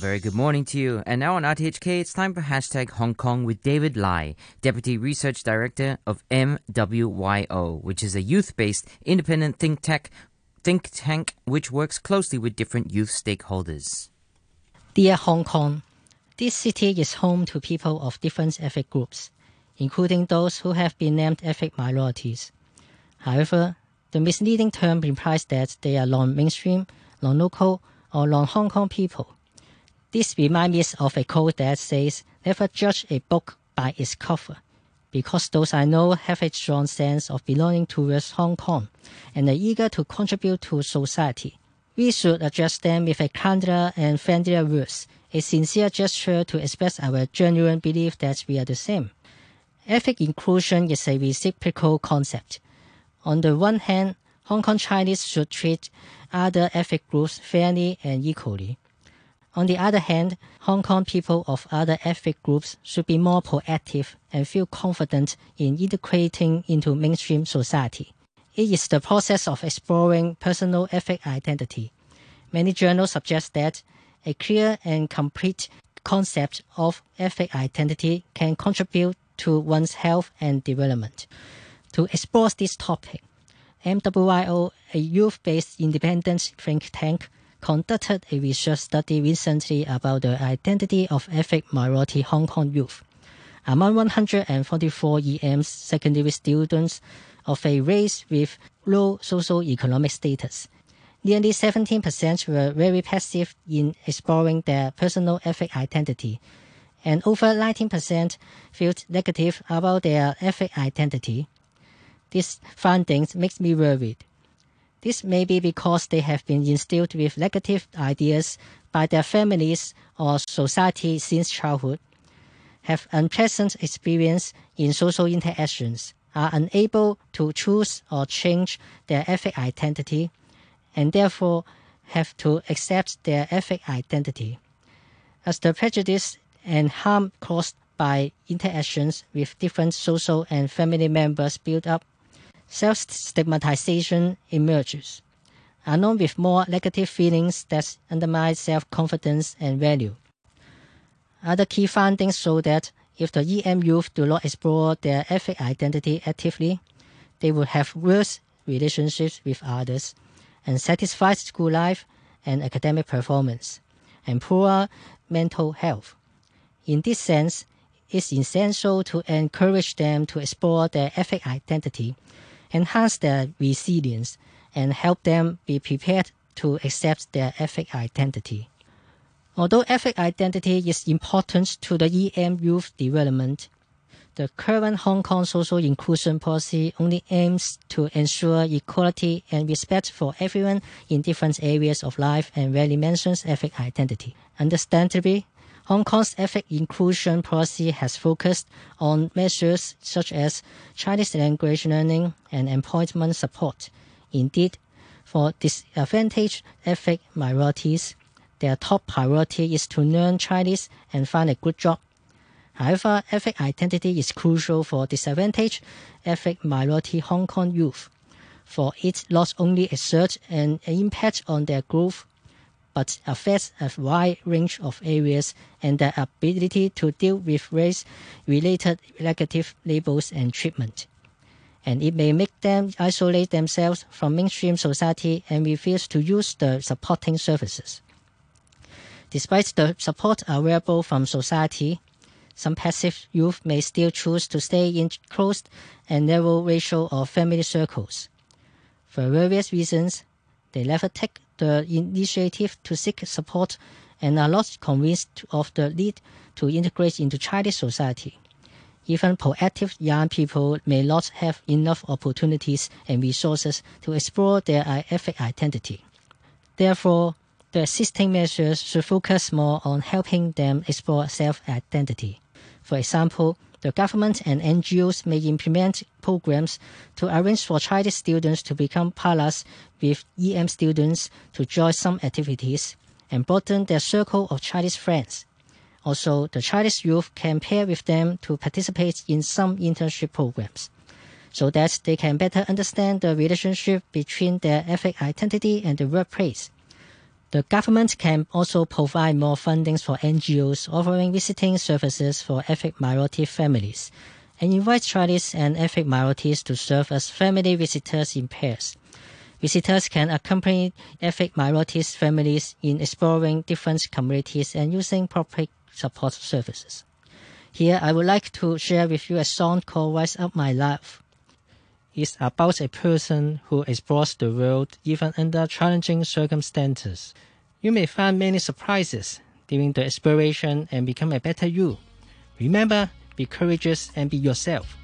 very good morning to you. And now on RTHK, it's time for hashtag Hong Kong with David Lai, Deputy Research Director of MWYO, which is a youth-based independent think tank, think tank which works closely with different youth stakeholders. Dear Hong Kong, this city is home to people of different ethnic groups, including those who have been named ethnic minorities. However, the misleading term implies that they are non-mainstream, non-local, or non-Hong Kong people. This reminds me of a quote that says, never judge a book by its cover, because those I know have a strong sense of belonging towards Hong Kong and are eager to contribute to society. We should address them with a kinder and friendlier words, a sincere gesture to express our genuine belief that we are the same. Ethnic inclusion is a reciprocal concept. On the one hand, Hong Kong Chinese should treat other ethnic groups fairly and equally. On the other hand, Hong Kong people of other ethnic groups should be more proactive and feel confident in integrating into mainstream society. It is the process of exploring personal ethnic identity. Many journals suggest that a clear and complete concept of ethnic identity can contribute to one's health and development. To explore this topic, MWYO, a youth-based independent think tank, conducted a research study recently about the identity of ethnic minority Hong Kong youth. Among 144 EM's secondary students of a race with low socio-economic status, nearly 17% were very passive in exploring their personal ethnic identity, and over 19% felt negative about their ethnic identity. These findings makes me worried. This may be because they have been instilled with negative ideas by their families or society since childhood, have unpleasant experience in social interactions, are unable to choose or change their ethnic identity, and therefore have to accept their ethnic identity. As the prejudice and harm caused by interactions with different social and family members build up, self-stigmatization emerges, along with more negative feelings that undermine self-confidence and value. Other key findings show that if the EM youth do not explore their ethnic identity actively, they will have worse relationships with others, and unsatisfied school life and academic performance, and poor mental health. In this sense, it's essential to encourage them to explore their ethnic identity enhance their resilience, and help them be prepared to accept their ethnic identity. Although ethnic identity is important to the EM youth development, the current Hong Kong social inclusion policy only aims to ensure equality and respect for everyone in different areas of life and rarely mentions ethnic identity. Understandably, Hong Kong's ethnic inclusion policy has focused on measures such as Chinese language learning and employment support. Indeed, for disadvantaged ethnic minorities, their top priority is to learn Chinese and find a good job. However, ethnic identity is crucial for disadvantaged ethnic minority Hong Kong youth, for it not only exerts an impact on their growth but affects a wide range of areas and their ability to deal with race-related negative labels and treatment. And it may make them isolate themselves from mainstream society and refuse to use the supporting services. Despite the support available from society, some passive youth may still choose to stay in closed and narrow racial or family circles. For various reasons, they never take the initiative to seek support and are not convinced of the need to integrate into Chinese society. Even proactive young people may not have enough opportunities and resources to explore their ethnic identity. Therefore, the existing measures should focus more on helping them explore self-identity. For example, the government and NGOs may implement programs to arrange for Chinese students to become partners with EM students to join some activities and broaden their circle of Chinese friends. Also, the Chinese youth can pair with them to participate in some internship programs so that they can better understand the relationship between their ethnic identity and the workplace. The government can also provide more funding for NGOs offering visiting services for ethnic minority families and invite Chinese and ethnic minorities to serve as family visitors in pairs. Visitors can accompany ethnic minorities families in exploring different communities and using public support services. Here, I would like to share with you a song called Rise Up My Life. It's about a person who explores the world even under challenging circumstances. You may find many surprises during the exploration and become a better you. Remember, be courageous and be yourself.